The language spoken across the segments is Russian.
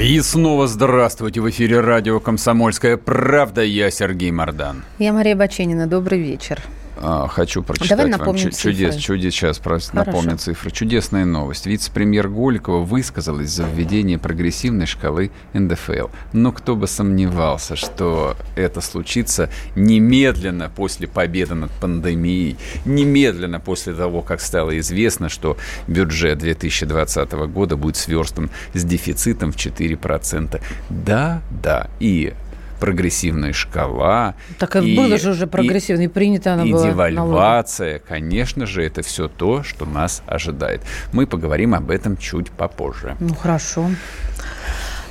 И снова здравствуйте. В эфире радио «Комсомольская правда». Я Сергей Мордан. Я Мария Баченина. Добрый вечер. А, хочу прочитать Давай вам чудес, цифры. чудес, сейчас просто Хорошо. напомню цифры. Чудесная новость. Вице-премьер Голикова высказалась за введение прогрессивной шкалы НДФЛ. Но кто бы сомневался, что это случится немедленно после победы над пандемией, немедленно после того, как стало известно, что бюджет 2020 года будет сверстан с дефицитом в 4%. Да, да, и прогрессивная шкала. Так и, было же уже прогрессивно, и, принято она и была. девальвация, конечно же, это все то, что нас ожидает. Мы поговорим об этом чуть попозже. Ну, хорошо.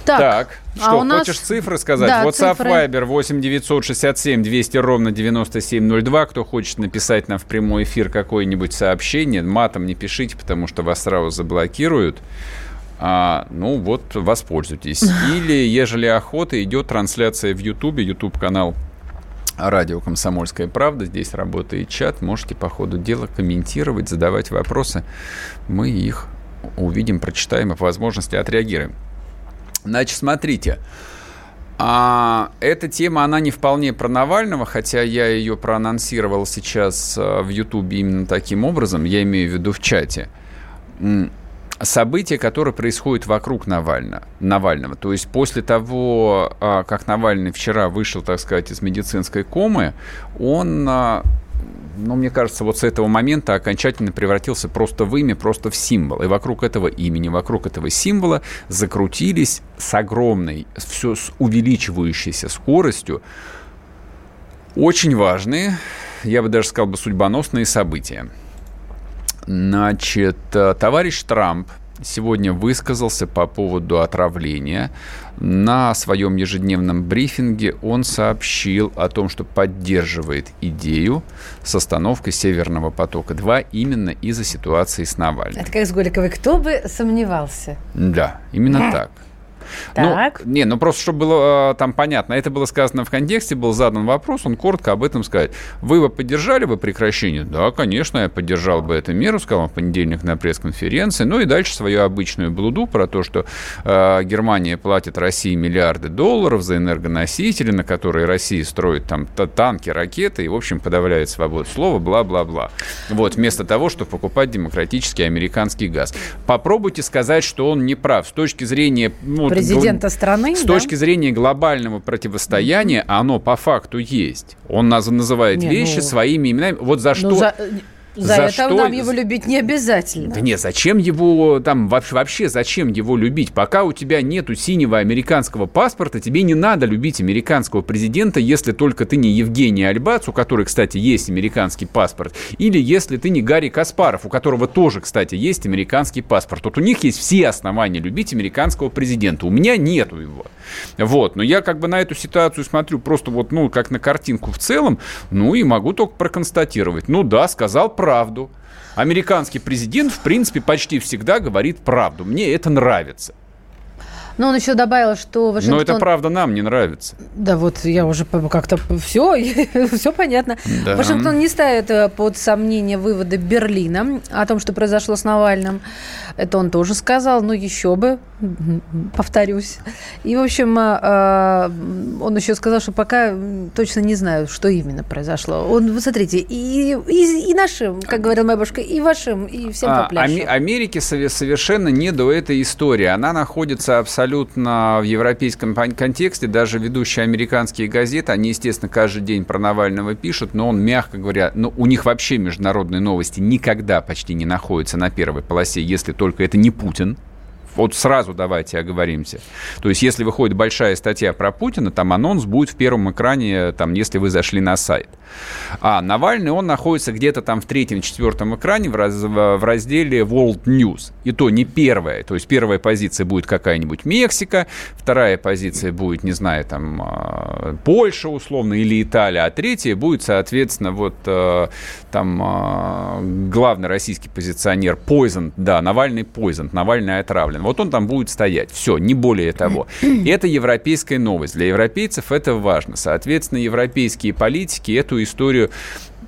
Так, Так, а что, у нас- хочешь цифры сказать? Да, WhatsApp цифры. Viber 8 967 200 ровно 9702. Кто хочет написать нам в прямой эфир какое-нибудь сообщение, матом не пишите, потому что вас сразу заблокируют. А, ну вот, воспользуйтесь. Или, ежели охота, идет трансляция в Ютубе, Ютуб-канал Радио «Комсомольская правда». Здесь работает чат. Можете по ходу дела комментировать, задавать вопросы. Мы их увидим, прочитаем и по возможности отреагируем. Значит, смотрите. А, эта тема, она не вполне про Навального, хотя я ее проанонсировал сейчас а, в Ютубе именно таким образом, я имею в виду в чате. События, которые происходят вокруг Навального, Навального. То есть после того, а, как Навальный вчера вышел, так сказать, из медицинской комы, он а, ну, мне кажется, вот с этого момента окончательно превратился просто в имя, просто в символ. И вокруг этого имени, вокруг этого символа закрутились с огромной, все с увеличивающейся скоростью очень важные, я бы даже сказал бы, судьбоносные события. Значит, э, товарищ Трамп сегодня высказался по поводу отравления. На своем ежедневном брифинге он сообщил о том, что поддерживает идею с остановкой Северного потока-2 именно из-за ситуации с Навальным. Это как с Голиковой. Кто бы сомневался? Да, именно так. Так. Ну, не, ну просто, чтобы было э, там понятно, это было сказано в контексте, был задан вопрос, он коротко об этом сказать. Вы бы поддержали бы прекращение? Да, конечно, я поддержал бы эту меру, сказал в понедельник на пресс-конференции. Ну и дальше свою обычную блуду про то, что э, Германия платит России миллиарды долларов за энергоносители, на которые Россия строит там та- танки, ракеты и, в общем, подавляет свободу слова, бла-бла-бла. Вот, вместо того, чтобы покупать демократический американский газ. Попробуйте сказать, что он не прав. С точки зрения... ну, Президента страны, С да? точки зрения глобального противостояния, оно по факту есть. Он наз- называет Не, вещи ну- своими именами. Вот за что... Ну, за, за за это что- нам его любить не обязательно. Да нет, зачем его там вообще, вообще зачем его любить? Пока у тебя нету синего американского паспорта, тебе не надо любить американского президента, если только ты не Евгений Альбац, у которой, кстати, есть американский паспорт, или если ты не Гарри Каспаров, у которого тоже, кстати, есть американский паспорт. Вот у них есть все основания любить американского президента. У меня нету его. Вот, но я как бы на эту ситуацию смотрю просто вот, ну, как на картинку в целом, ну, и могу только проконстатировать. Ну да, сказал правду. Американский президент, в принципе, почти всегда говорит правду. Мне это нравится. Но он еще добавил, что Вашингтон... Но это правда нам не нравится. Да вот я уже как-то все, все понятно. Да. Вашингтон не ставит э, под сомнение выводы Берлина о том, что произошло с Навальным. Это он тоже сказал, ну еще бы, повторюсь. И, в общем, э, э, он еще сказал, что пока точно не знаю, что именно произошло. Он, вы смотрите, и, и, и нашим, как говорила моя бабушка, и вашим, и всем А, по пляжу. Аме- Америке сове- совершенно не до этой истории. Она находится абсолютно в европейском контексте. Даже ведущие американские газеты, они, естественно, каждый день про Навального пишут, но он, мягко говоря, ну, у них вообще международные новости никогда почти не находятся на первой полосе, если только это не Путин Вот сразу давайте оговоримся. То есть, если выходит большая статья про Путина, там анонс будет в первом экране, там, если вы зашли на сайт. А Навальный, он находится где-то там в третьем-четвертом экране в, раз, в разделе World News. И то не первая. То есть, первая позиция будет какая-нибудь Мексика, вторая позиция будет, не знаю, там, а, Польша условно или Италия, а третья будет, соответственно, вот э, там а, главный российский позиционер Poison, да, Навальный Poison, Навальный отравлен. Вот он там будет стоять. Все, не более того. И это европейская новость. Для европейцев это важно. Соответственно, европейские политики эту историю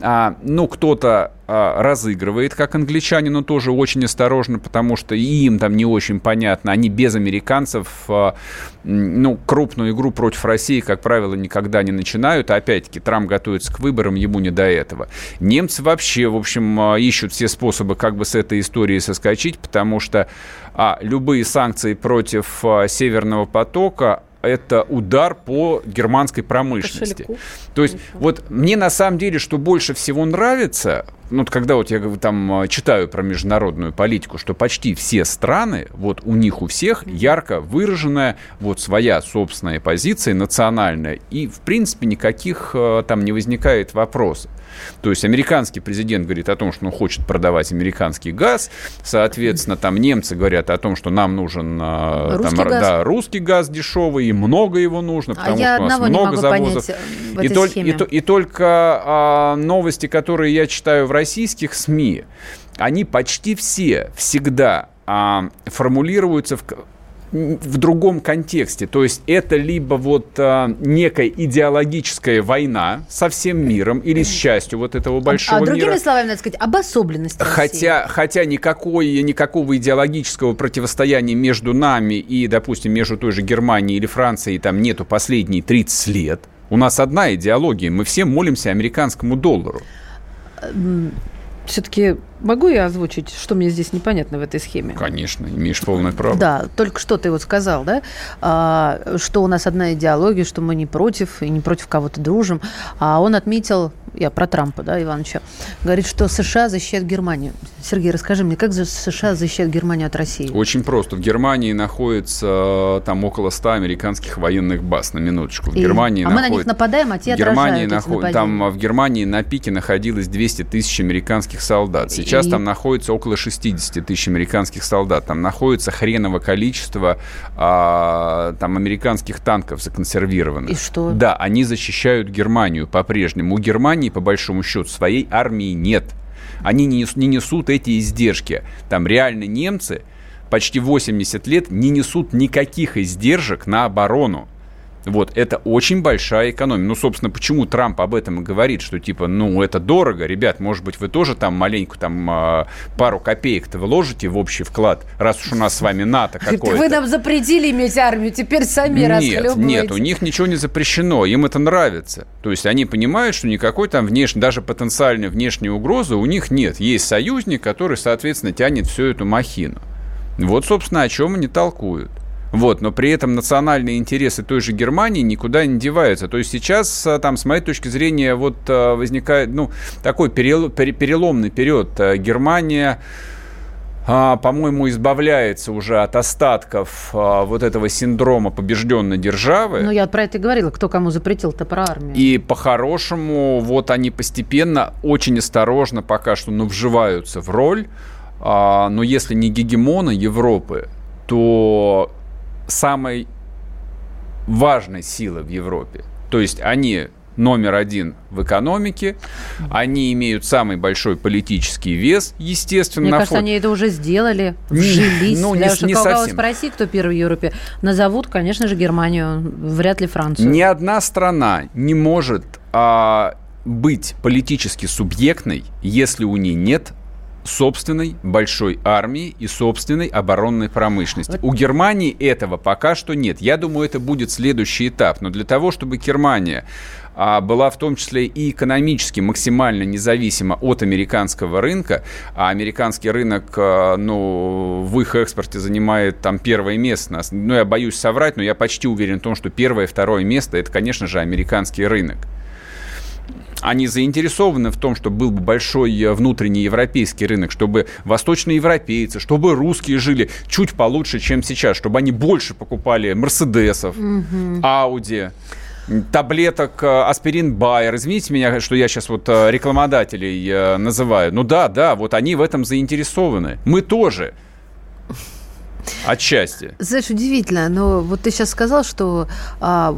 а, ну, кто-то а, разыгрывает, как англичане, но тоже очень осторожно, потому что им там не очень понятно. Они без американцев, а, ну, крупную игру против России, как правило, никогда не начинают. Опять-таки, Трамп готовится к выборам, ему не до этого. Немцы вообще, в общем, а, ищут все способы, как бы с этой историей соскочить, потому что а, любые санкции против а, Северного потока это удар по германской промышленности. Кошельку. То есть вот мне на самом деле, что больше всего нравится, ну, когда вот я там а, читаю про международную политику, что почти все страны, вот у них у всех ярко выраженная вот своя собственная позиция национальная, и, в принципе, никаких а, там не возникает вопросов. То есть американский президент говорит о том, что он хочет продавать американский газ, соответственно, там немцы говорят о том, что нам нужен а, русский, там, газ. Да, русский газ дешевый, и много его нужно, а потому а что у нас много завозов. и, тол- и, и только а, новости, которые я читаю в российских СМИ, они почти все всегда а, формулируются в, в другом контексте. То есть это либо вот а, некая идеологическая война со всем миром или с частью вот этого большого а, а другими мира. словами, надо сказать, обособленность хотя, России. Хотя никакой, никакого идеологического противостояния между нами и, допустим, между той же Германией или Францией там нету последние 30 лет. У нас одна идеология. Мы все молимся американскому доллару все-таки могу я озвучить, что мне здесь непонятно в этой схеме? Конечно, имеешь полное право. Да, только что ты вот сказал, да, а, что у нас одна идеология, что мы не против и не против кого-то дружим. А он отметил, я про Трампа, да, Ивановича, говорит, что США защищают Германию. Сергей, расскажи мне, как США защищают Германию от России? Очень просто. В Германии находится там около 100 американских военных баз, на минуточку. В и... Германии а находит... мы на них нападаем, а те Германии наход... Там в Германии на пике находилось 200 тысяч американских солдат. Сейчас и... там находится около 60 тысяч американских солдат. Там находится хреново количество а, там американских танков законсервированных. И что? Да, они защищают Германию по-прежнему. У Германии, по большому счету, своей армии нет. Они не, не несут эти издержки. Там реально немцы почти 80 лет не несут никаких издержек на оборону. Вот, это очень большая экономия. Ну, собственно, почему Трамп об этом и говорит, что типа, ну, это дорого, ребят, может быть, вы тоже там маленько там а, пару копеек-то вложите в общий вклад, раз уж у нас с вами НАТО какое-то. Вы нам запретили иметь армию, теперь сами Нет, нет, у них ничего не запрещено, им это нравится. То есть они понимают, что никакой там внешней, даже потенциальной внешней угрозы у них нет. Есть союзник, который, соответственно, тянет всю эту махину. Вот, собственно, о чем они толкуют. Вот, но при этом национальные интересы той же Германии никуда не деваются. То есть сейчас, а, там, с моей точки зрения, вот а, возникает, ну, такой переломный период. А, Германия по-моему, избавляется уже от остатков вот этого синдрома побежденной державы. Ну, я про это и говорила, кто кому запретил-то про армию. И по-хорошему, вот они постепенно, очень осторожно пока что, ну, вживаются в роль, но если не гегемона Европы, то самой важной силы в Европе. То есть они номер один в экономике, они имеют самый большой политический вес, естественно. Мне кажется, фон... они это уже сделали, вжились. Ну, не, не совсем. спроси, кто первый в Европе, назовут, конечно же, Германию, вряд ли Францию. Ни одна страна не может а, быть политически субъектной, если у нее нет собственной большой армии и собственной оборонной промышленности. У Германии этого пока что нет. Я думаю, это будет следующий этап. Но для того, чтобы Германия а, была в том числе и экономически максимально независима от американского рынка, а американский рынок, а, ну, в их экспорте занимает там первое место. Ну, я боюсь соврать, но я почти уверен в том, что первое, второе место – это, конечно же, американский рынок. Они заинтересованы в том, чтобы был бы большой э, внутренний европейский рынок, чтобы восточные европейцы, чтобы русские жили чуть получше, чем сейчас, чтобы они больше покупали Мерседесов, Ауди таблеток э, аспирин Байер. Извините меня, что я сейчас вот э, рекламодателей называю. Ну да, да, вот они в этом заинтересованы. Мы тоже. Отчасти. Знаешь, удивительно, но вот ты сейчас сказал, что а,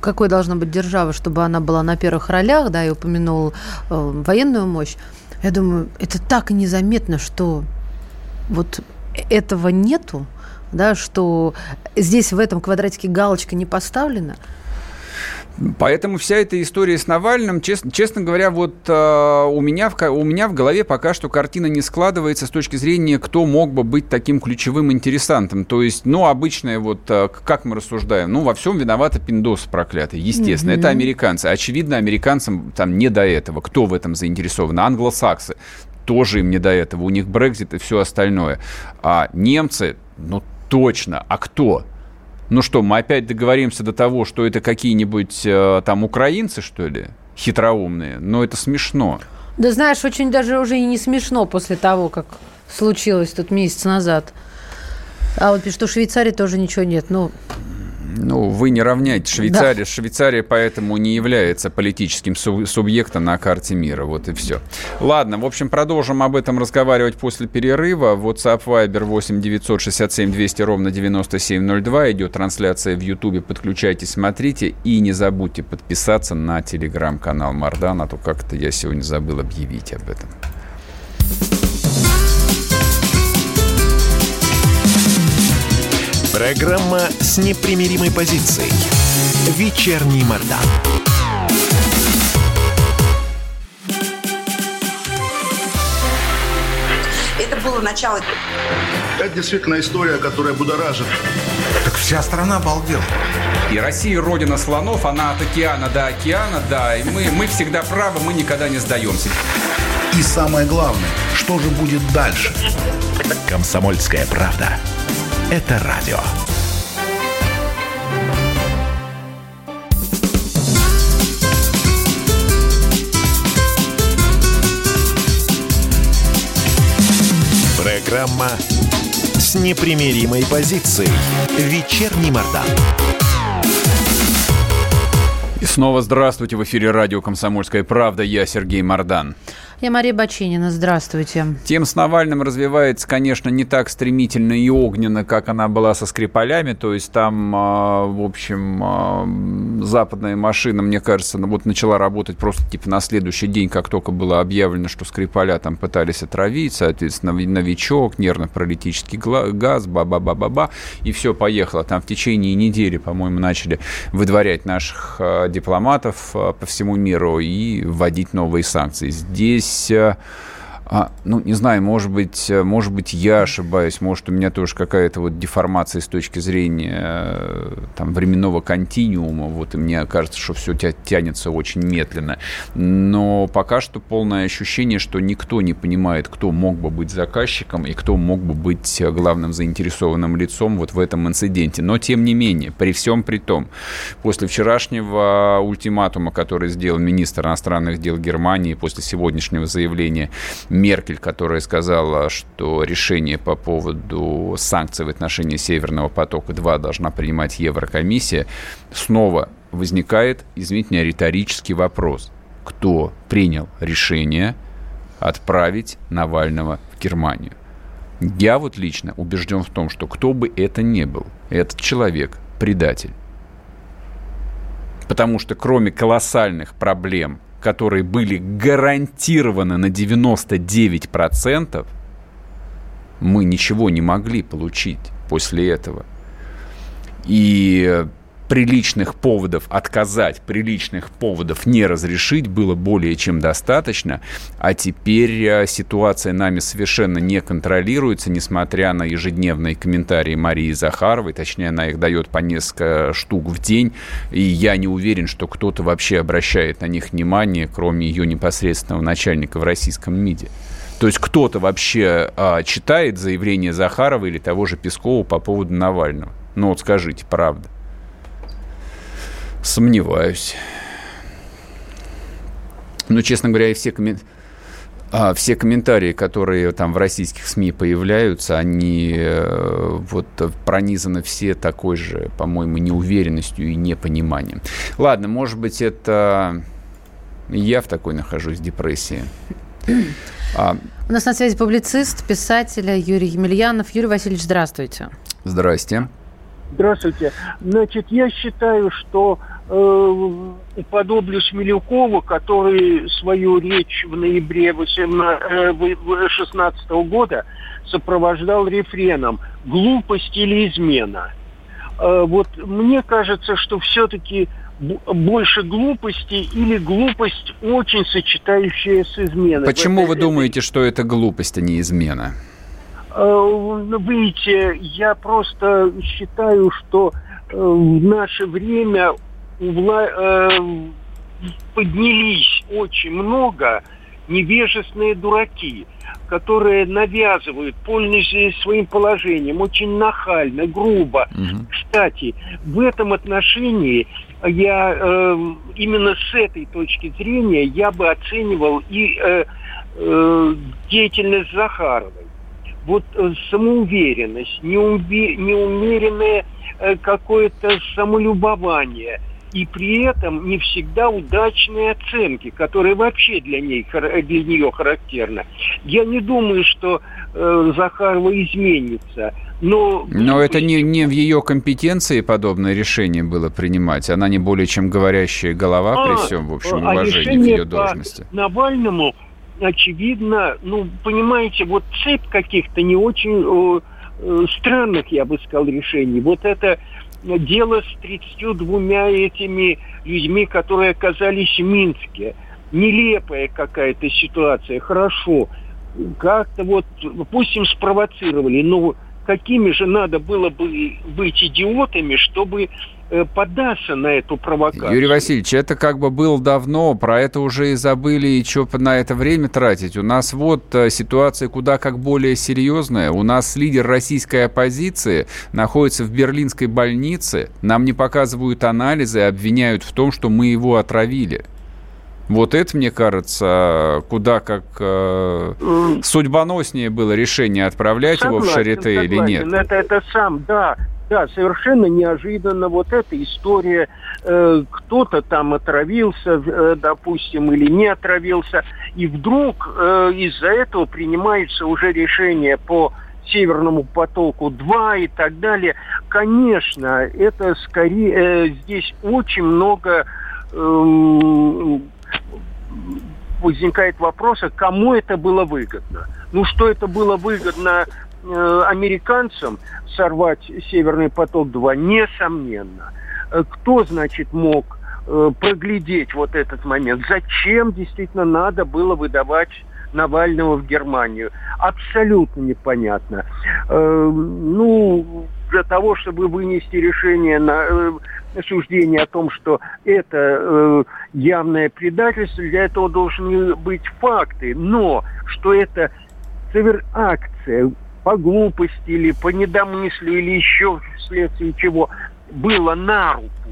какой должна быть держава, чтобы она была на первых ролях, да, и упомянул а, военную мощь. Я думаю, это так незаметно, что вот этого нету, да, что здесь в этом квадратике галочка не поставлена – Поэтому вся эта история с Навальным, честно, честно говоря, вот э, у, меня в, у меня в голове пока что картина не складывается с точки зрения, кто мог бы быть таким ключевым интересантом. То есть, ну, обычное вот, э, как мы рассуждаем, ну, во всем виноваты пиндосы проклятые, естественно. Mm-hmm. Это американцы. Очевидно, американцам там не до этого. Кто в этом заинтересован? Англосаксы. Тоже им не до этого. У них Брекзит и все остальное. А немцы, ну, точно. А кто? Ну что, мы опять договоримся до того, что это какие-нибудь э, там украинцы, что ли, хитроумные? Но это смешно. Да знаешь, очень даже уже и не смешно после того, как случилось тут месяц назад. А вот пишет, что в Швейцарии тоже ничего нет. Ну, ну, вы не равняете Швейцария. Да. Швейцария поэтому не является политическим субъектом на карте мира. Вот и все. Ладно, в общем, продолжим об этом разговаривать после перерыва. WhatsApp Viber 8 967 200 ровно 9702. Идет трансляция в Ютубе. Подключайтесь, смотрите. И не забудьте подписаться на телеграм-канал Мардан, а то как-то я сегодня забыл объявить об этом. Программа с непримиримой позицией. Вечерний Мордан. Это было начало. Это действительно история, которая будоражит. Так вся страна обалдела. И Россия родина слонов, она от океана до океана, да. И мы, мы всегда правы, мы никогда не сдаемся. И самое главное, что же будет дальше? Комсомольская правда это радио. Программа с непримиримой позицией. Вечерний Мордан. И снова здравствуйте. В эфире радио «Комсомольская правда». Я Сергей Мордан. Я Мария Бачинина. Здравствуйте. Тем с Навальным развивается, конечно, не так стремительно и огненно, как она была со Скрипалями. То есть там, а, в общем, а, западная машина, мне кажется, ну, вот начала работать просто типа на следующий день, как только было объявлено, что Скрипаля там пытались отравить, соответственно, новичок, нервно-паралитический газ, ба-ба-ба-ба-ба, и все поехало. Там в течение недели, по-моему, начали выдворять наших а, дипломатов по всему миру и вводить новые санкции. Здесь здесь э, а, ну, не знаю, может быть, э, может быть, я ошибаюсь, может, у меня тоже какая-то вот деформация с точки зрения э, там, временного континуума, вот, и мне кажется, что все тянется очень медленно. Но пока что полное ощущение, что никто не понимает, кто мог бы быть заказчиком и кто мог бы быть главным заинтересованным лицом вот в этом инциденте. Но, тем не менее, при всем при том, после вчерашнего ультиматума, который сделал министр иностранных дел Германии, после сегодняшнего заявления Меркель, которая сказала, что решение по поводу санкций в отношении Северного потока-2 должна принимать Еврокомиссия, снова возникает, извините меня, риторический вопрос. Кто принял решение отправить Навального в Германию? Я вот лично убежден в том, что кто бы это ни был, этот человек предатель. Потому что кроме колоссальных проблем которые были гарантированы на 99%, мы ничего не могли получить после этого. И приличных поводов отказать, приличных поводов не разрешить было более чем достаточно, а теперь э, ситуация нами совершенно не контролируется, несмотря на ежедневные комментарии Марии Захаровой, точнее, она их дает по несколько штук в день, и я не уверен, что кто-то вообще обращает на них внимание, кроме ее непосредственного начальника в российском МИДе. То есть кто-то вообще а, читает заявление Захарова или того же Пескова по поводу Навального? Ну вот скажите, правда. Сомневаюсь. Ну, честно говоря, и все комментарии а, все комментарии, которые там в российских СМИ появляются, они э, вот пронизаны все такой же, по-моему, неуверенностью и непониманием. Ладно, может быть, это я в такой нахожусь депрессии. А... У нас на связи публицист, писатель Юрий Емельянов. Юрий Васильевич, здравствуйте. Здрасте. Здравствуйте. Значит, я считаю, что э, Милюкову, который свою речь в ноябре 2016 э, года сопровождал рефреном «Глупость или измена?». Э, вот мне кажется, что все-таки больше глупости или глупость, очень сочетающая с изменой. Почему вы думаете, что это глупость, а не измена? Э, видите, я просто считаю, что в наше время э, поднялись очень много невежественные дураки, которые навязывают, пользуясь своим положением, очень нахально, грубо. Угу. Кстати, в этом отношении я э, именно с этой точки зрения я бы оценивал и э, э, деятельность Захаровой. Вот э, самоуверенность, неуме, неумеренное э, какое-то самолюбование – и при этом не всегда удачные оценки, которые вообще для, ней, для нее характерны. Я не думаю, что э, Захарова изменится. Но, но это не, не в ее компетенции подобное решение было принимать. Она не более чем говорящая голова а, при всем, в общем, а уважении к ее должности. Навальному, очевидно, ну, понимаете, вот цепь каких-то не очень э, странных, я бы сказал, решений. Вот это дело с 32 этими людьми, которые оказались в Минске. Нелепая какая-то ситуация, хорошо. Как-то вот, пусть им спровоцировали, но какими же надо было бы быть идиотами, чтобы податься на эту провокацию. Юрий Васильевич, это как бы было давно, про это уже и забыли, и что на это время тратить. У нас вот э, ситуация куда как более серьезная. У нас лидер российской оппозиции находится в берлинской больнице, нам не показывают анализы, обвиняют в том, что мы его отравили. Вот это, мне кажется, куда как э, судьбоноснее было решение отправлять согласен, его в Шарите или нет. Это, это сам, да, да, совершенно неожиданно вот эта история, э, кто-то там отравился, э, допустим, или не отравился, и вдруг э, из-за этого принимается уже решение по Северному потоку 2 и так далее. Конечно, это скорее э, здесь очень много э, возникает вопрос, а кому это было выгодно. Ну, что это было выгодно американцам сорвать Северный поток-2, несомненно. Э, кто, значит, мог э, проглядеть вот этот момент? Зачем действительно надо было выдавать Навального в Германию? Абсолютно непонятно. Ну, для того, чтобы вынести решение на суждение о том, что это явное предательство, для этого должны быть факты. Но что это акция, по глупости или по недомыслию или еще вследствие чего было на руку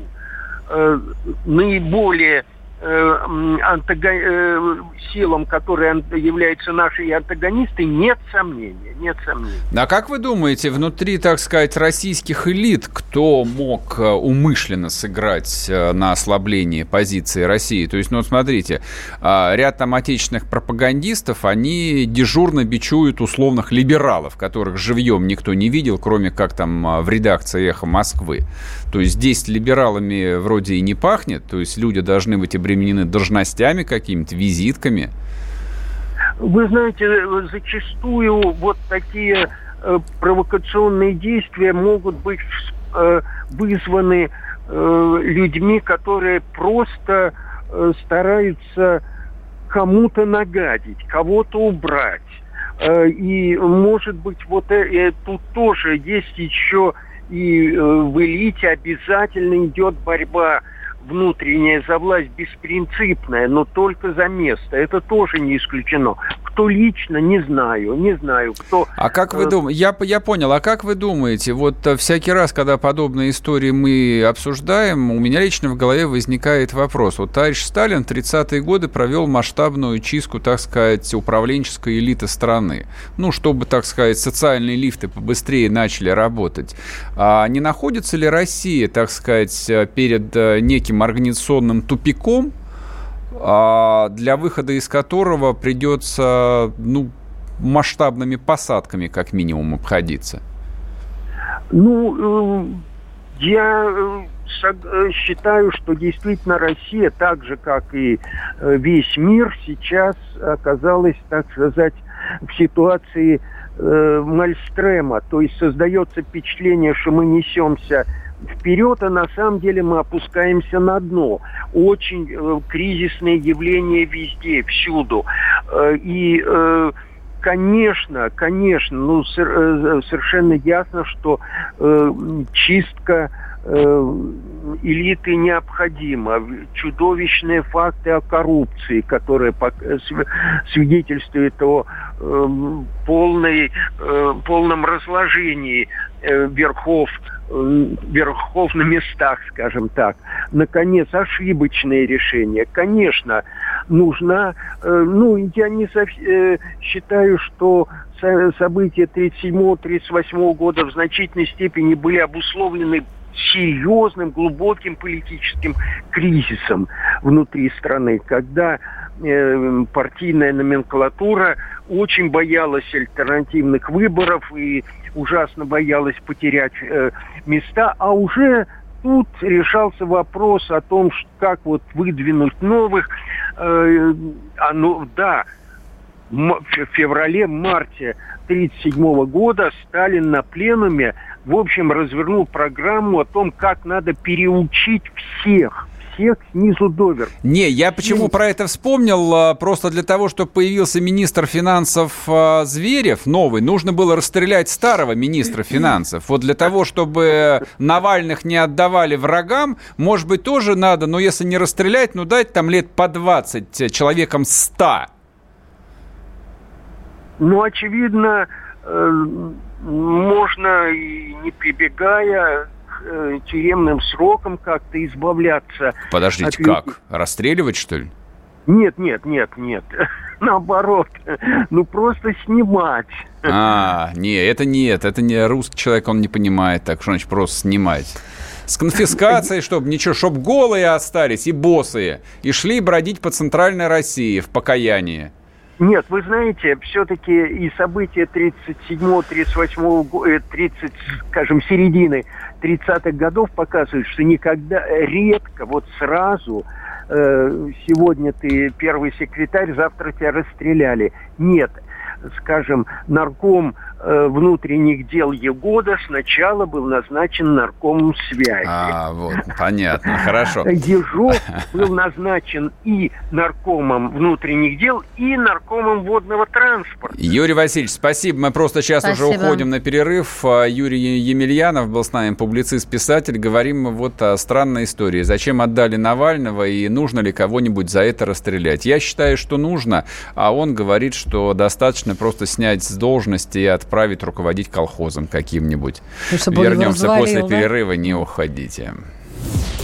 э, наиболее Э, антого... Э, силам, которые являются наши антагонисты, нет сомнения, нет сомнений. А как вы думаете, внутри, так сказать, российских элит, кто мог э, умышленно сыграть на ослабление позиции России? То есть, ну, смотрите, а, ряд там отечественных пропагандистов, они дежурно бичуют условных либералов, которых живьем никто не видел, кроме как там в редакции «Эхо Москвы». То есть здесь либералами вроде и не пахнет, то есть люди должны быть обременены должностями какими-то, визитками. Вы знаете, зачастую вот такие э, провокационные действия могут быть э, вызваны э, людьми, которые просто стараются кому-то нагадить, кого-то убрать. И, может быть, вот э тут тоже есть еще и э, в элите обязательно идет борьба внутренняя за власть беспринципная, но только за место. Это тоже не исключено. кто лично, не знаю, не знаю, кто... А как вы думаете, я, я понял, а как вы думаете, вот э, всякий раз, когда подобные истории мы обсуждаем, у меня лично в голове возникает вопрос. Вот товарищ Сталин в 30-е годы провел масштабную чистку, так сказать, управленческой элиты страны. Ну, чтобы, так сказать, социальные лифты побыстрее начали работать. А не находится ли Россия, так сказать, перед э, неким организационным тупиком, а, для выхода из которого придется ну, масштабными посадками как минимум обходиться? Ну, э, я э, считаю, что действительно Россия, так же как и весь мир, сейчас оказалась, так сказать, в ситуации Мальстрема. То есть создается впечатление, что мы несемся вперед, а на самом деле мы опускаемся на дно. Очень э, кризисные явления везде, всюду. Э, и э, конечно, конечно, ну, э, совершенно ясно, что э, чистка э, элиты необходима. Чудовищные факты о коррупции, которые свидетельствуют о полной, полном разложении верхов верхов на местах, скажем так. Наконец, ошибочные решения. Конечно, нужна, э, ну, я не э, считаю, что события 37-38 года в значительной степени были обусловлены серьезным, глубоким политическим кризисом внутри страны, когда э, партийная номенклатура очень боялась альтернативных выборов и ужасно боялась потерять э, места, а уже тут решался вопрос о том, как вот выдвинуть новых. Э, а, ну, да, в феврале-марте 1937 года Сталин на пленуме, в общем, развернул программу о том, как надо переучить всех всех снизу доверху. Не, я почему ну, про это вспомнил? А, просто для того, чтобы появился министр финансов а, Зверев, новый, нужно было расстрелять старого министра финансов. Вот для того, чтобы Навальных не отдавали врагам, может быть, тоже надо, но если не расстрелять, ну дать там лет по 20 человеком 100. Ну, очевидно, э, можно, не прибегая э, тюремным сроком как-то избавляться. Подождите, от... как? Расстреливать, что ли? Нет, нет, нет, нет. Наоборот. Ну, просто снимать. А, не, это нет. Это не русский человек, он не понимает. Так что значит просто снимать? С конфискацией, чтобы ничего, чтобы голые остались и босые. И шли бродить по центральной России в покаянии. Нет, вы знаете, все-таки и события 37-38, 30, скажем, середины 30-х годов показывают, что никогда, редко, вот сразу э, сегодня ты первый секретарь, завтра тебя расстреляли. Нет, скажем, нарком Э, внутренних дел Егода сначала был назначен наркомом связи. А, вот, понятно, хорошо. Ежов был назначен и наркомом внутренних дел, и наркомом водного транспорта. Юрий Васильевич, спасибо. Мы просто сейчас спасибо. уже уходим на перерыв. А, Юрий Емельянов был с нами, публицист-писатель. Говорим мы вот о странной истории. Зачем отдали Навального и нужно ли кого-нибудь за это расстрелять? Я считаю, что нужно, а он говорит, что достаточно просто снять с должности и от отправить руководить колхозом каким-нибудь. Ну, Вернемся после да? перерыва, не уходите.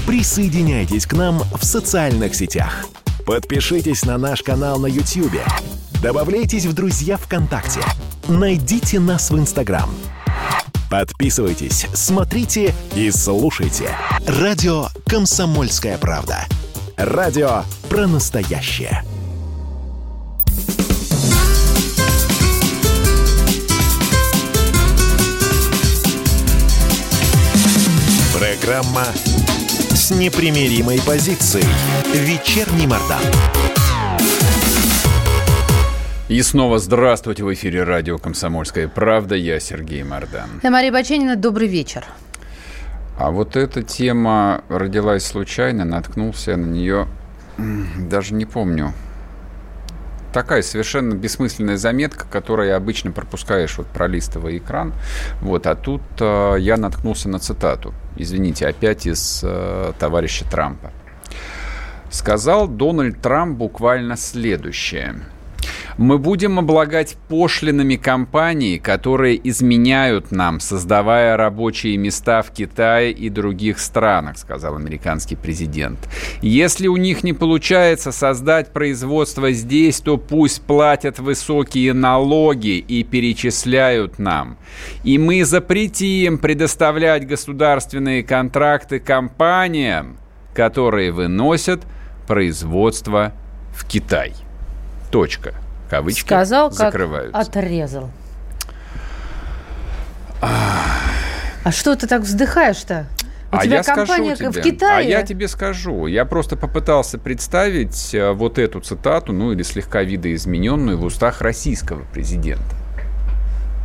Присоединяйтесь к нам в социальных сетях. Подпишитесь на наш канал на YouTube. Добавляйтесь в друзья ВКонтакте. Найдите нас в Инстаграм. Подписывайтесь, смотрите и слушайте. Радио «Комсомольская правда». Радио про настоящее. Программа с непримиримой позицией. Вечерний Мордан. И снова здравствуйте в эфире радио «Комсомольская правда». Я Сергей Мордан. Я Мария Баченина. Добрый вечер. А вот эта тема родилась случайно, наткнулся на нее, даже не помню, такая совершенно бессмысленная заметка, которую обычно пропускаешь, вот пролистывая экран. Вот, а тут э, я наткнулся на цитату. Извините, опять из э, товарища Трампа. Сказал Дональд Трамп буквально следующее. Мы будем облагать пошлинами компаний, которые изменяют нам, создавая рабочие места в Китае и других странах, сказал американский президент. Если у них не получается создать производство здесь, то пусть платят высокие налоги и перечисляют нам. И мы запретим предоставлять государственные контракты компаниям, которые выносят производство в Китай. Точка. Кавычки Сказал, как закрываются. отрезал. А что ты так вздыхаешь-то? У а тебя я компания скажу в тебе, Китае. А я тебе скажу. Я просто попытался представить э, вот эту цитату, ну или слегка видоизмененную в устах российского президента.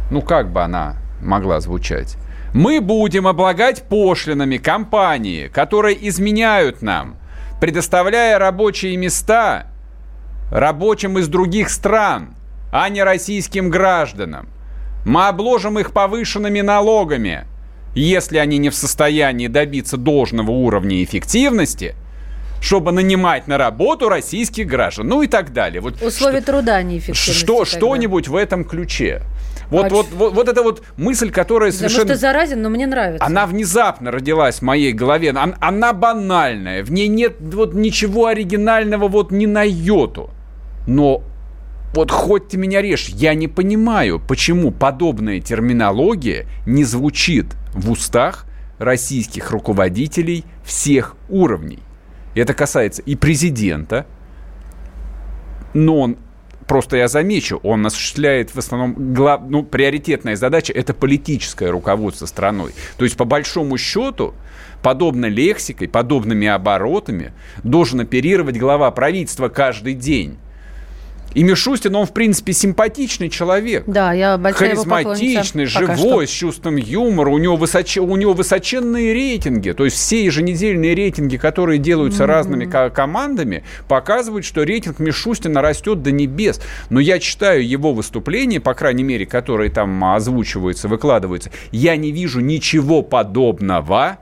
Ну как бы она могла звучать? Мы будем облагать пошлинами компании, которые изменяют нам, предоставляя рабочие места рабочим из других стран, а не российским гражданам. Мы обложим их повышенными налогами, если они не в состоянии добиться должного уровня эффективности, чтобы нанимать на работу российских граждан, ну и так далее. Вот Условия труда неэффективности. что, что-нибудь в этом ключе. Вот, А вот, ч- вот, вот эта вот мысль, которая совершенно... ты заразен, но мне нравится. Она внезапно родилась в моей голове. Она, она банальная. В ней нет вот ничего оригинального вот ни на йоту. Но вот хоть ты меня режь, я не понимаю, почему подобная терминология не звучит в устах российских руководителей всех уровней. Это касается и президента, но он просто я замечу, он осуществляет в основном глав, ну, приоритетная задача это политическое руководство страной. То есть, по большому счету, подобной лексикой, подобными оборотами должен оперировать глава правительства каждый день. И Мишустин, он, в принципе, симпатичный человек. Да, я большая его Харизматичный. Пока живой, с чувством юмора. У него, высоч... у него высоченные рейтинги. То есть все еженедельные рейтинги, которые делаются разными ко- командами, показывают, что рейтинг Мишустина растет до небес. Но я читаю его выступления, по крайней мере, которые там озвучиваются, выкладываются. Я не вижу ничего подобного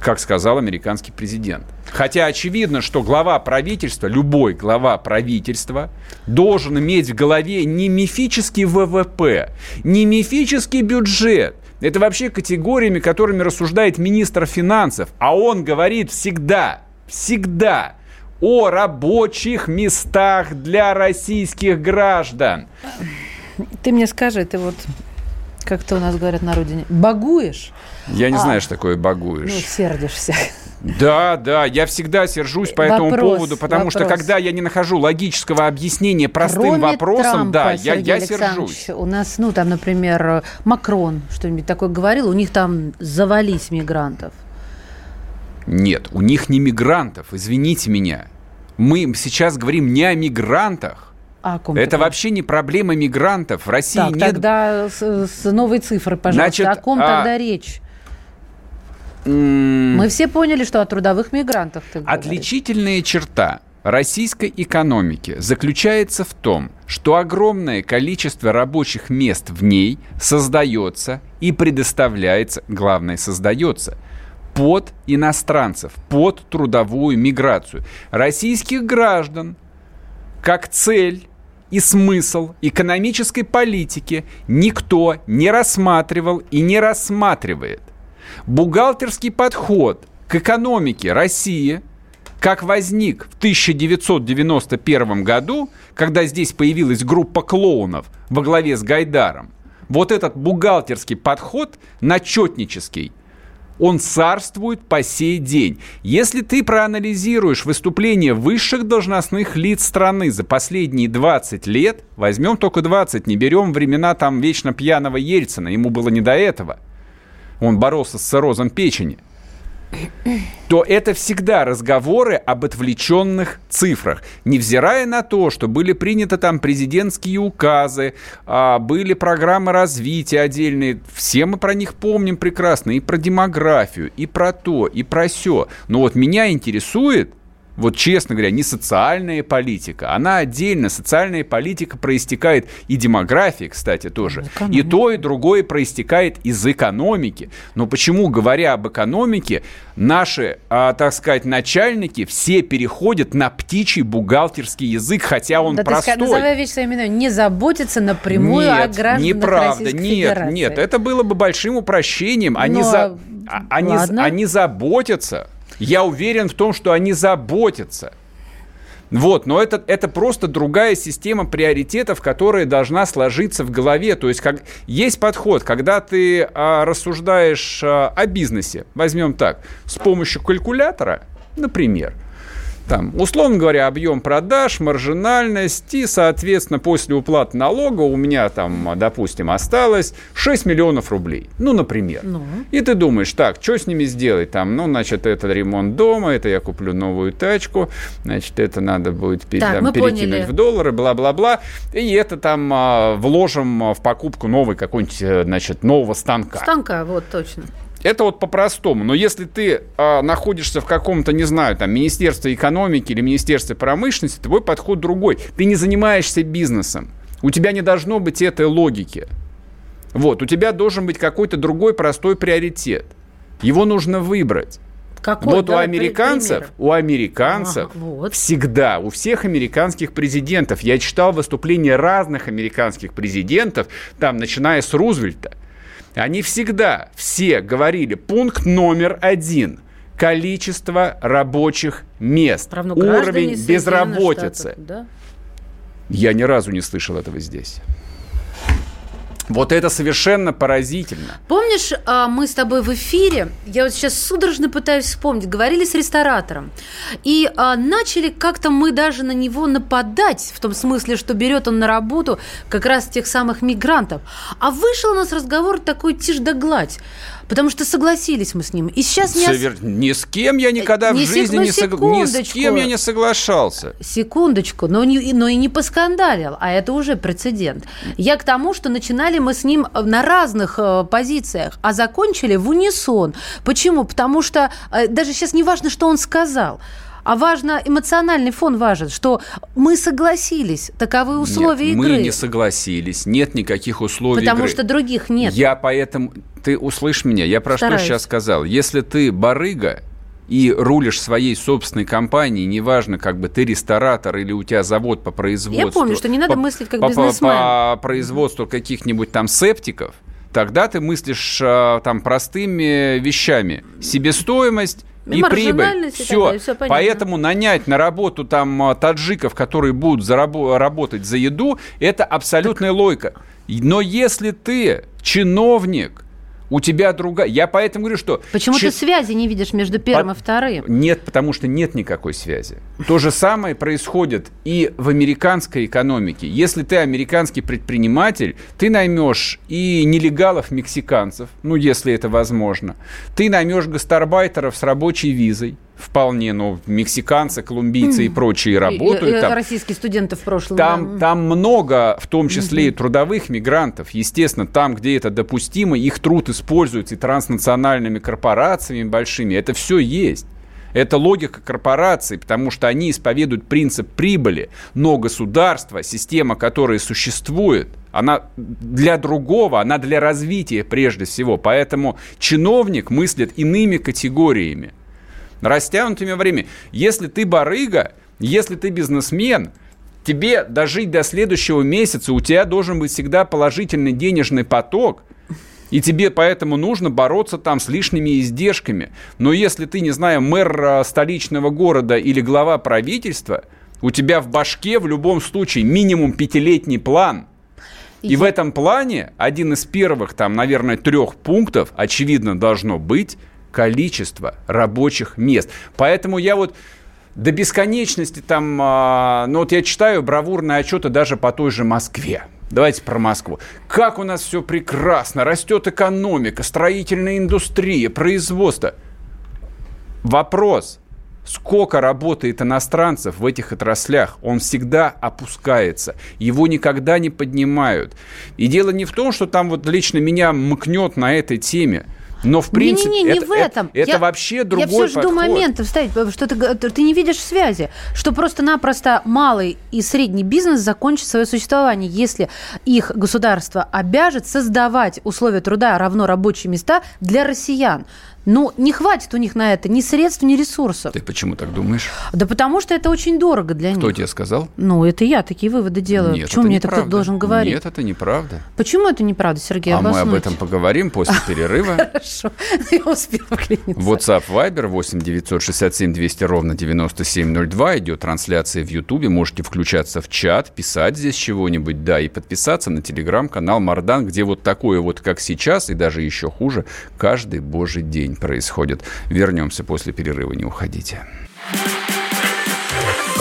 как сказал американский президент. Хотя очевидно, что глава правительства, любой глава правительства, должен иметь в голове не мифический ВВП, не мифический бюджет. Это вообще категориями, которыми рассуждает министр финансов. А он говорит всегда, всегда о рабочих местах для российских граждан. Ты мне скажи, ты вот, как-то у нас говорят на родине, багуешь? Я не А. знаю, что такое Ну, багуешь. сердишься. Да, да, я всегда сержусь по этому Вопрос, поводу, потому что вопрос. когда я не нахожу логического объяснения простым Кроме вопросом, Трампа, да, я, Сергей я Александрович, сержусь. У нас, ну, там, например, Макрон что-нибудь такое говорил, у них там завались мигрантов. Нет, у них не мигрантов, извините меня. Мы сейчас говорим не о мигрантах. А Это говоришь? вообще не проблема мигрантов. В России Так, нет... тогда с, с новой цифры, пожалуйста. Значит, о ком а- тогда речь? Мы все поняли, что о трудовых мигрантах ты говоришь. Отличительная черта российской экономики заключается в том, что огромное количество рабочих мест в ней создается и предоставляется, главное, создается под иностранцев, под трудовую миграцию. Российских граждан как цель и смысл экономической политики никто не рассматривал и не рассматривает. Бухгалтерский подход к экономике России, как возник в 1991 году, когда здесь появилась группа клоунов во главе с Гайдаром, вот этот бухгалтерский подход, начетнический, он царствует по сей день. Если ты проанализируешь выступления высших должностных лиц страны за последние 20 лет, возьмем только 20, не берем времена там вечно пьяного Ельцина, ему было не до этого. Он боролся с циррозом печени то это всегда разговоры об отвлеченных цифрах. Невзирая на то, что были приняты там президентские указы, а, были программы развития отдельные, все мы про них помним прекрасно, и про демографию, и про то, и про все. Но вот меня интересует вот честно говоря, не социальная политика, она отдельно. Социальная политика проистекает и демографии, кстати, тоже. Экономика. И то, и другое проистекает из экономики. Но почему, говоря об экономике, наши, а, так сказать, начальники все переходят на птичий бухгалтерский язык, хотя он да простой. Ты называй вещь своим именем. Не заботиться напрямую нет, о гражданах неправда, Российской нет, Федерации. нет. Это было бы большим упрощением. Они, Но... за, а, они, они заботятся я уверен в том, что они заботятся. Вот, но это, это просто другая система приоритетов, которая должна сложиться в голове. То есть как, есть подход, когда ты а, рассуждаешь а, о бизнесе, возьмем так, с помощью калькулятора, например – там, условно говоря, объем продаж, маржинальность, и, соответственно, после уплаты налога у меня там, допустим, осталось 6 миллионов рублей. Ну, например. Ну. И ты думаешь, так, что с ними сделать? Там, ну, значит, это ремонт дома, это я куплю новую тачку, значит, это надо будет так, там, перекинуть поняли. в доллары, бла-бла-бла. И это там а, вложим в покупку новой какой-нибудь, э, значит, нового станка. Станка, вот, точно. Это вот по-простому. Но если ты а, находишься в каком-то, не знаю, там, Министерстве экономики или Министерстве промышленности, твой подход другой. Ты не занимаешься бизнесом. У тебя не должно быть этой логики. Вот, у тебя должен быть какой-то другой простой приоритет. Его нужно выбрать. Какой? Вот Давай у американцев, пример. у американцев ага, вот. всегда, у всех американских президентов, я читал выступления разных американских президентов, там, начиная с Рузвельта, они всегда все говорили, пункт номер один – количество рабочих мест, уровень безработицы. Штатов, да? Я ни разу не слышал этого здесь. Вот это совершенно поразительно. Помнишь, а, мы с тобой в эфире, я вот сейчас судорожно пытаюсь вспомнить, говорили с ресторатором, и а, начали как-то мы даже на него нападать, в том смысле, что берет он на работу как раз тех самых мигрантов. А вышел у нас разговор такой тишь да гладь. Потому что согласились мы с ним. И сейчас не... Совер... Ни с кем я никогда не в жизни не, сог... ни с кем я не соглашался. Секундочку, но, не, но и не поскандалил, а это уже прецедент. Я к тому, что начинали мы с ним на разных э, позициях, а закончили в унисон. Почему? Потому что э, даже сейчас не важно, что он сказал. А важно, эмоциональный фон важен, что мы согласились, таковы условия нет, игры. мы не согласились, нет никаких условий Потому игры. что других нет. Я поэтому... Ты услышь меня, я про Стараюсь. что сейчас сказал. Если ты барыга, и рулишь своей собственной компанией, неважно, как бы ты ресторатор или у тебя завод по производству... Я помню, что не надо по, мыслить как по, бизнесмен. По, по производству каких-нибудь там септиков, тогда ты мыслишь а, там простыми вещами. Себестоимость, и прибыль. Все. все Поэтому нанять на работу там а, таджиков, которые будут зарабо- работать за еду, это абсолютная так... логика. Но если ты чиновник, у тебя другая. Я поэтому говорю, что... Почему Ч... ты связи не видишь между первым По... и вторым? Нет, потому что нет никакой связи. То же самое происходит и в американской экономике. Если ты американский предприниматель, ты наймешь и нелегалов мексиканцев, ну, если это возможно. Ты наймешь гастарбайтеров с рабочей визой, вполне, ну, мексиканцы, колумбийцы и прочие работают. И, и, там. Российские студенты в прошлом. Там, да. там много, в том числе и трудовых мигрантов. Естественно, там, где это допустимо, их труд используется и транснациональными корпорациями большими. Это все есть. Это логика корпораций, потому что они исповедуют принцип прибыли, но государство, система, которая существует, она для другого, она для развития прежде всего. Поэтому чиновник мыслит иными категориями растянутыми время. Если ты барыга, если ты бизнесмен, тебе дожить до следующего месяца, у тебя должен быть всегда положительный денежный поток, и тебе поэтому нужно бороться там с лишними издержками. Но если ты, не знаю, мэр а, столичного города или глава правительства, у тебя в башке в любом случае минимум пятилетний план. И Я... в этом плане один из первых, там, наверное, трех пунктов, очевидно, должно быть количество рабочих мест. Поэтому я вот до бесконечности там, а, ну вот я читаю бравурные отчеты даже по той же Москве. Давайте про Москву. Как у нас все прекрасно, растет экономика, строительная индустрия, производство. Вопрос, сколько работает иностранцев в этих отраслях, он всегда опускается. Его никогда не поднимают. И дело не в том, что там вот лично меня мкнет на этой теме – Но в принципе не, не, не, это, в этом. это, это я, вообще другой Я все жду подход. момента вставить, что ты, ты не видишь связи, что просто-напросто малый и средний бизнес закончит свое существование, если их государство обяжет создавать условия труда равно рабочие места для россиян. Ну, не хватит у них на это ни средств, ни ресурсов. Ты почему так думаешь? Да потому что это очень дорого для Кто них. тебе сказал? Ну, это я такие выводы делаю. Нет, Почему это мне это кто-то должен говорить? Нет, это неправда. Почему это неправда, Сергей? а мы об Обоснуйте. этом поговорим после перерыва. Хорошо, я успела вклиниться. WhatsApp Viber 8 967 200 ровно 9702. Идет трансляция в Ютубе. Можете включаться в чат, писать здесь чего-нибудь, да, и подписаться на телеграм-канал Мардан, где вот такое вот, как сейчас, и даже еще хуже, каждый божий день происходит. Вернемся после перерыва, не уходите.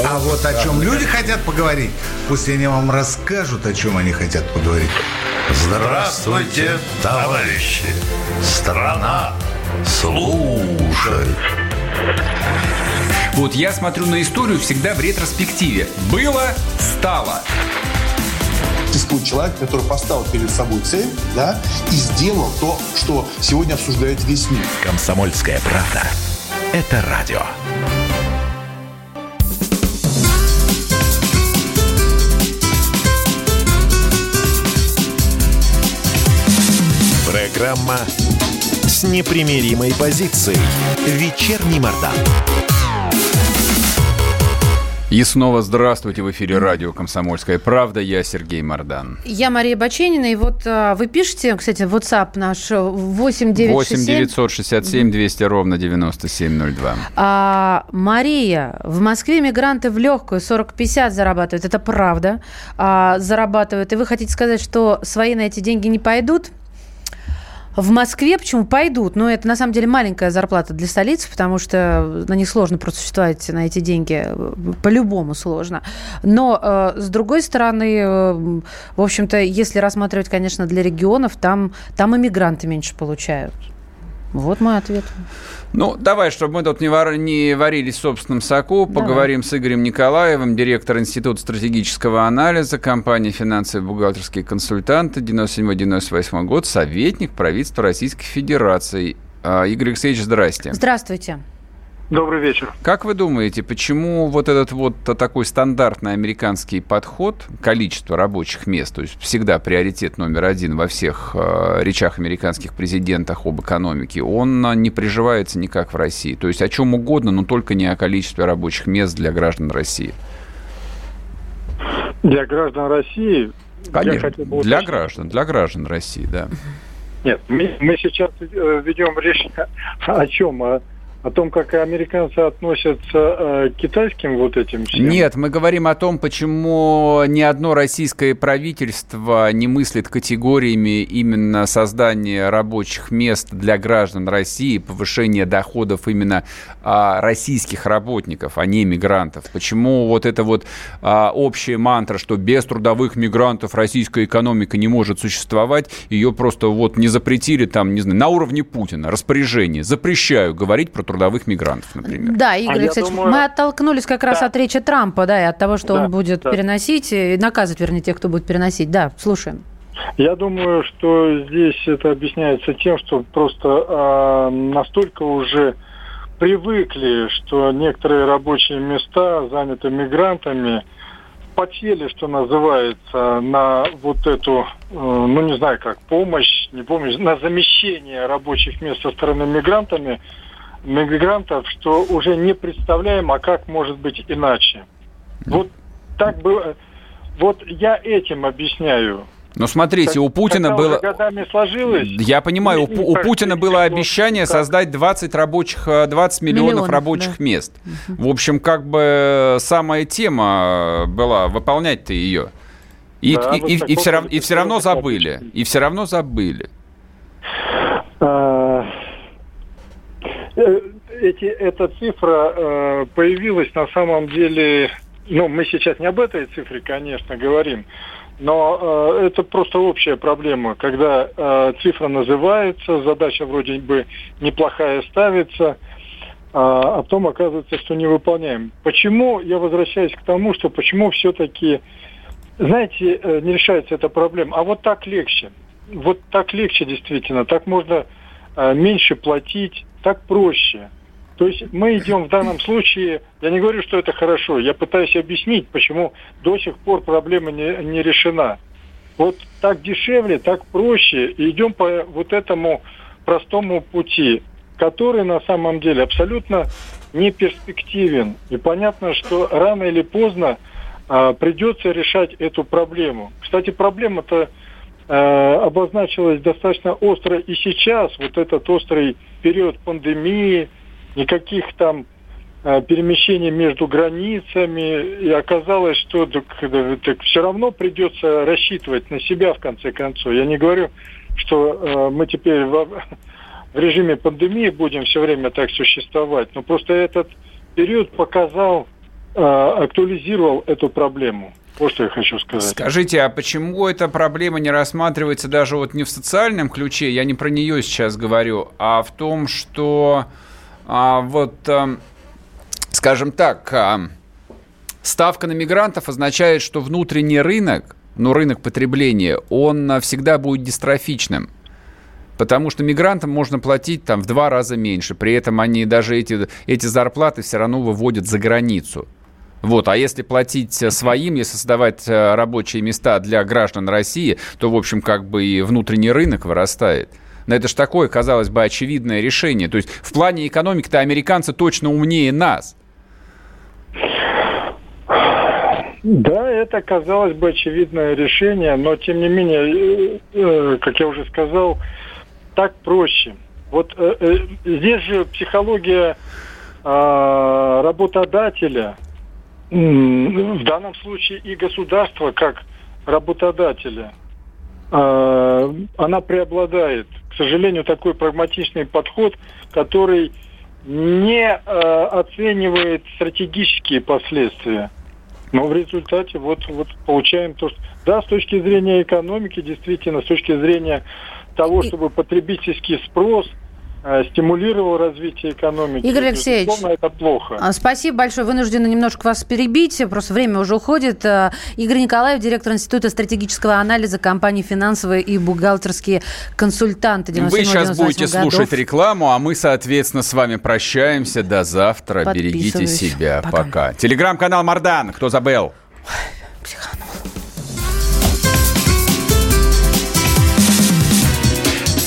А вот о чем люди хотят поговорить, пусть они вам расскажут, о чем они хотят поговорить. Здравствуйте, товарищи! Страна слушает! Вот я смотрю на историю всегда в ретроспективе. Было, стало. Существует человек, который поставил перед собой цель, да, и сделал то, что сегодня обсуждает весь мир. Комсомольская правда. Это радио. Программа с непримиримой позицией. Вечерний Мордан. И снова здравствуйте в эфире радио «Комсомольская правда». Я Сергей Мордан. Я Мария Баченина, и вот а, вы пишете, кстати, в WhatsApp наш 8 8967. 967 200 ровно 9702. А, Мария, в Москве мигранты в легкую 40-50 зарабатывают. Это правда. А, зарабатывают. И вы хотите сказать, что свои на эти деньги не пойдут? В Москве почему пойдут? Но это на самом деле маленькая зарплата для столицы, потому что на них сложно просто существовать на эти деньги. По-любому сложно. Но э, с другой стороны, э, в общем-то, если рассматривать, конечно, для регионов, там, там иммигранты меньше получают. Вот мой ответ. Ну, давай, чтобы мы тут не, вар... не варились в собственном соку, Давай. поговорим с Игорем Николаевым, директор Института стратегического анализа, компании «Финансовые бухгалтерские консультанты», 97-98 год, советник правительства Российской Федерации. А, Игорь Алексеевич, здрасте. Здравствуйте. Добрый вечер. Как вы думаете, почему вот этот вот такой стандартный американский подход, количество рабочих мест, то есть всегда приоритет номер один во всех э, речах американских президентах об экономике, он э, не приживается никак в России? То есть о чем угодно, но только не о количестве рабочих мест для граждан России. Для граждан России... Конечно, бы для граждан, для граждан России, да. Нет, мы, мы сейчас э, ведем речь о чем? О, о том, как американцы относятся э, к китайским вот этим всем? Нет, мы говорим о том, почему ни одно российское правительство не мыслит категориями именно создания рабочих мест для граждан России, повышения доходов именно а, российских работников, а не мигрантов. Почему вот эта вот а, общая мантра, что без трудовых мигрантов российская экономика не может существовать, ее просто вот не запретили там, не знаю, на уровне Путина, распоряжение, запрещаю говорить про трудовых мигрантов, например. Да, Игорь А Алексеевич, думаю- мы оттолкнулись как раз Да. от речи Трампа, да, и от того, что Да, он будет да. переносить, и наказывать, вернее, тех, кто будет переносить. Да, слушаем. Я думаю, что здесь это объясняется тем, что просто э, настолько уже привыкли, что некоторые рабочие места заняты мигрантами, потели, что называется, на вот эту, э, ну не знаю как, помощь, не помощь, на замещение рабочих мест со стороны мигрантами, мигрантов, что уже не представляем, а как может быть иначе. Вот так было. Вот я этим объясняю. Но смотрите, у Путина было... годами сложилось. Я понимаю, у, у так, Путина было обещание как. создать 20 рабочих, э, 20 миллионов, Миллионов, рабочих да. мест. В общем, как бы самая тема была выполнять-то ее. И, Да, и, вот и, и все, и все равно забыли. И все равно забыли. А, э, Эти, эта цифра э, появилась на самом деле, ну, мы сейчас не об этой цифре, конечно, говорим, но э, это просто общая проблема, когда э, цифра называется, задача вроде бы неплохая ставится, а, а потом оказывается, что не выполняем. Почему, я возвращаюсь к тому, что почему все-таки, знаете, э, не решается эта проблема, а вот так легче. Вот так легче действительно, так можно а, меньше платить, так проще. То есть мы идем в данном случае, я не говорю, что это хорошо, я пытаюсь объяснить, почему до сих пор проблема не, не решена. Вот так дешевле, так проще, и идем по вот этому простому пути, который на самом деле абсолютно не перспективен. И понятно, что рано или поздно а, придется решать эту проблему. Кстати, проблема-то а, обозначилась достаточно остро и сейчас, вот этот острый период пандемии, никаких там а, перемещений между границами, и оказалось, что так, так все равно придется рассчитывать на себя в конце концов. Я не говорю, что э, мы теперь в, в режиме пандемии будем все время так существовать, но просто этот период показал Э, актуализировал эту проблему. Вот что я хочу сказать. Скажите, а почему эта проблема не рассматривается даже вот не в социальном ключе, я не про нее сейчас говорю, а в том, что а, вот, а, скажем так, а, ставка на мигрантов означает, что внутренний рынок, ну, рынок потребления, он всегда будет дистрофичным. Потому что мигрантам можно платить там в два раза меньше. При этом они даже эти, эти зарплаты все равно выводят за границу. Вот, а если платить э, своим, если создавать э, рабочие места для граждан России, то, в общем, как бы и внутренний рынок вырастает. Но это же такое, казалось бы, очевидное решение. То есть в плане экономики-то американцы точно умнее нас. Да, это казалось бы очевидное решение, но тем не менее, э, как я уже сказал, так проще. Вот здесь же психология а, работодателя – в данном случае и государство как работодателя, а, она преобладает. К сожалению, такой прагматичный подход, который не а, оценивает стратегические последствия. Но в результате вот, вот получаем то, что... Да, с точки зрения экономики, действительно, с точки зрения того, чтобы потребительский спрос – Э, стимулировал развитие экономики. Игорь Алексеевич, это плохо. А, спасибо большое. Вынуждены немножко вас перебить, просто время уже уходит. Э, Игорь Николаев, директор Института стратегического анализа компании «Финансовые и бухгалтерские консультанты». Вы сейчас будете годов. слушать рекламу, а мы, соответственно, с вами прощаемся. До завтра. Берегите себя. Пока. Пока. Телеграм-канал Мардан. Кто забыл? Психанул.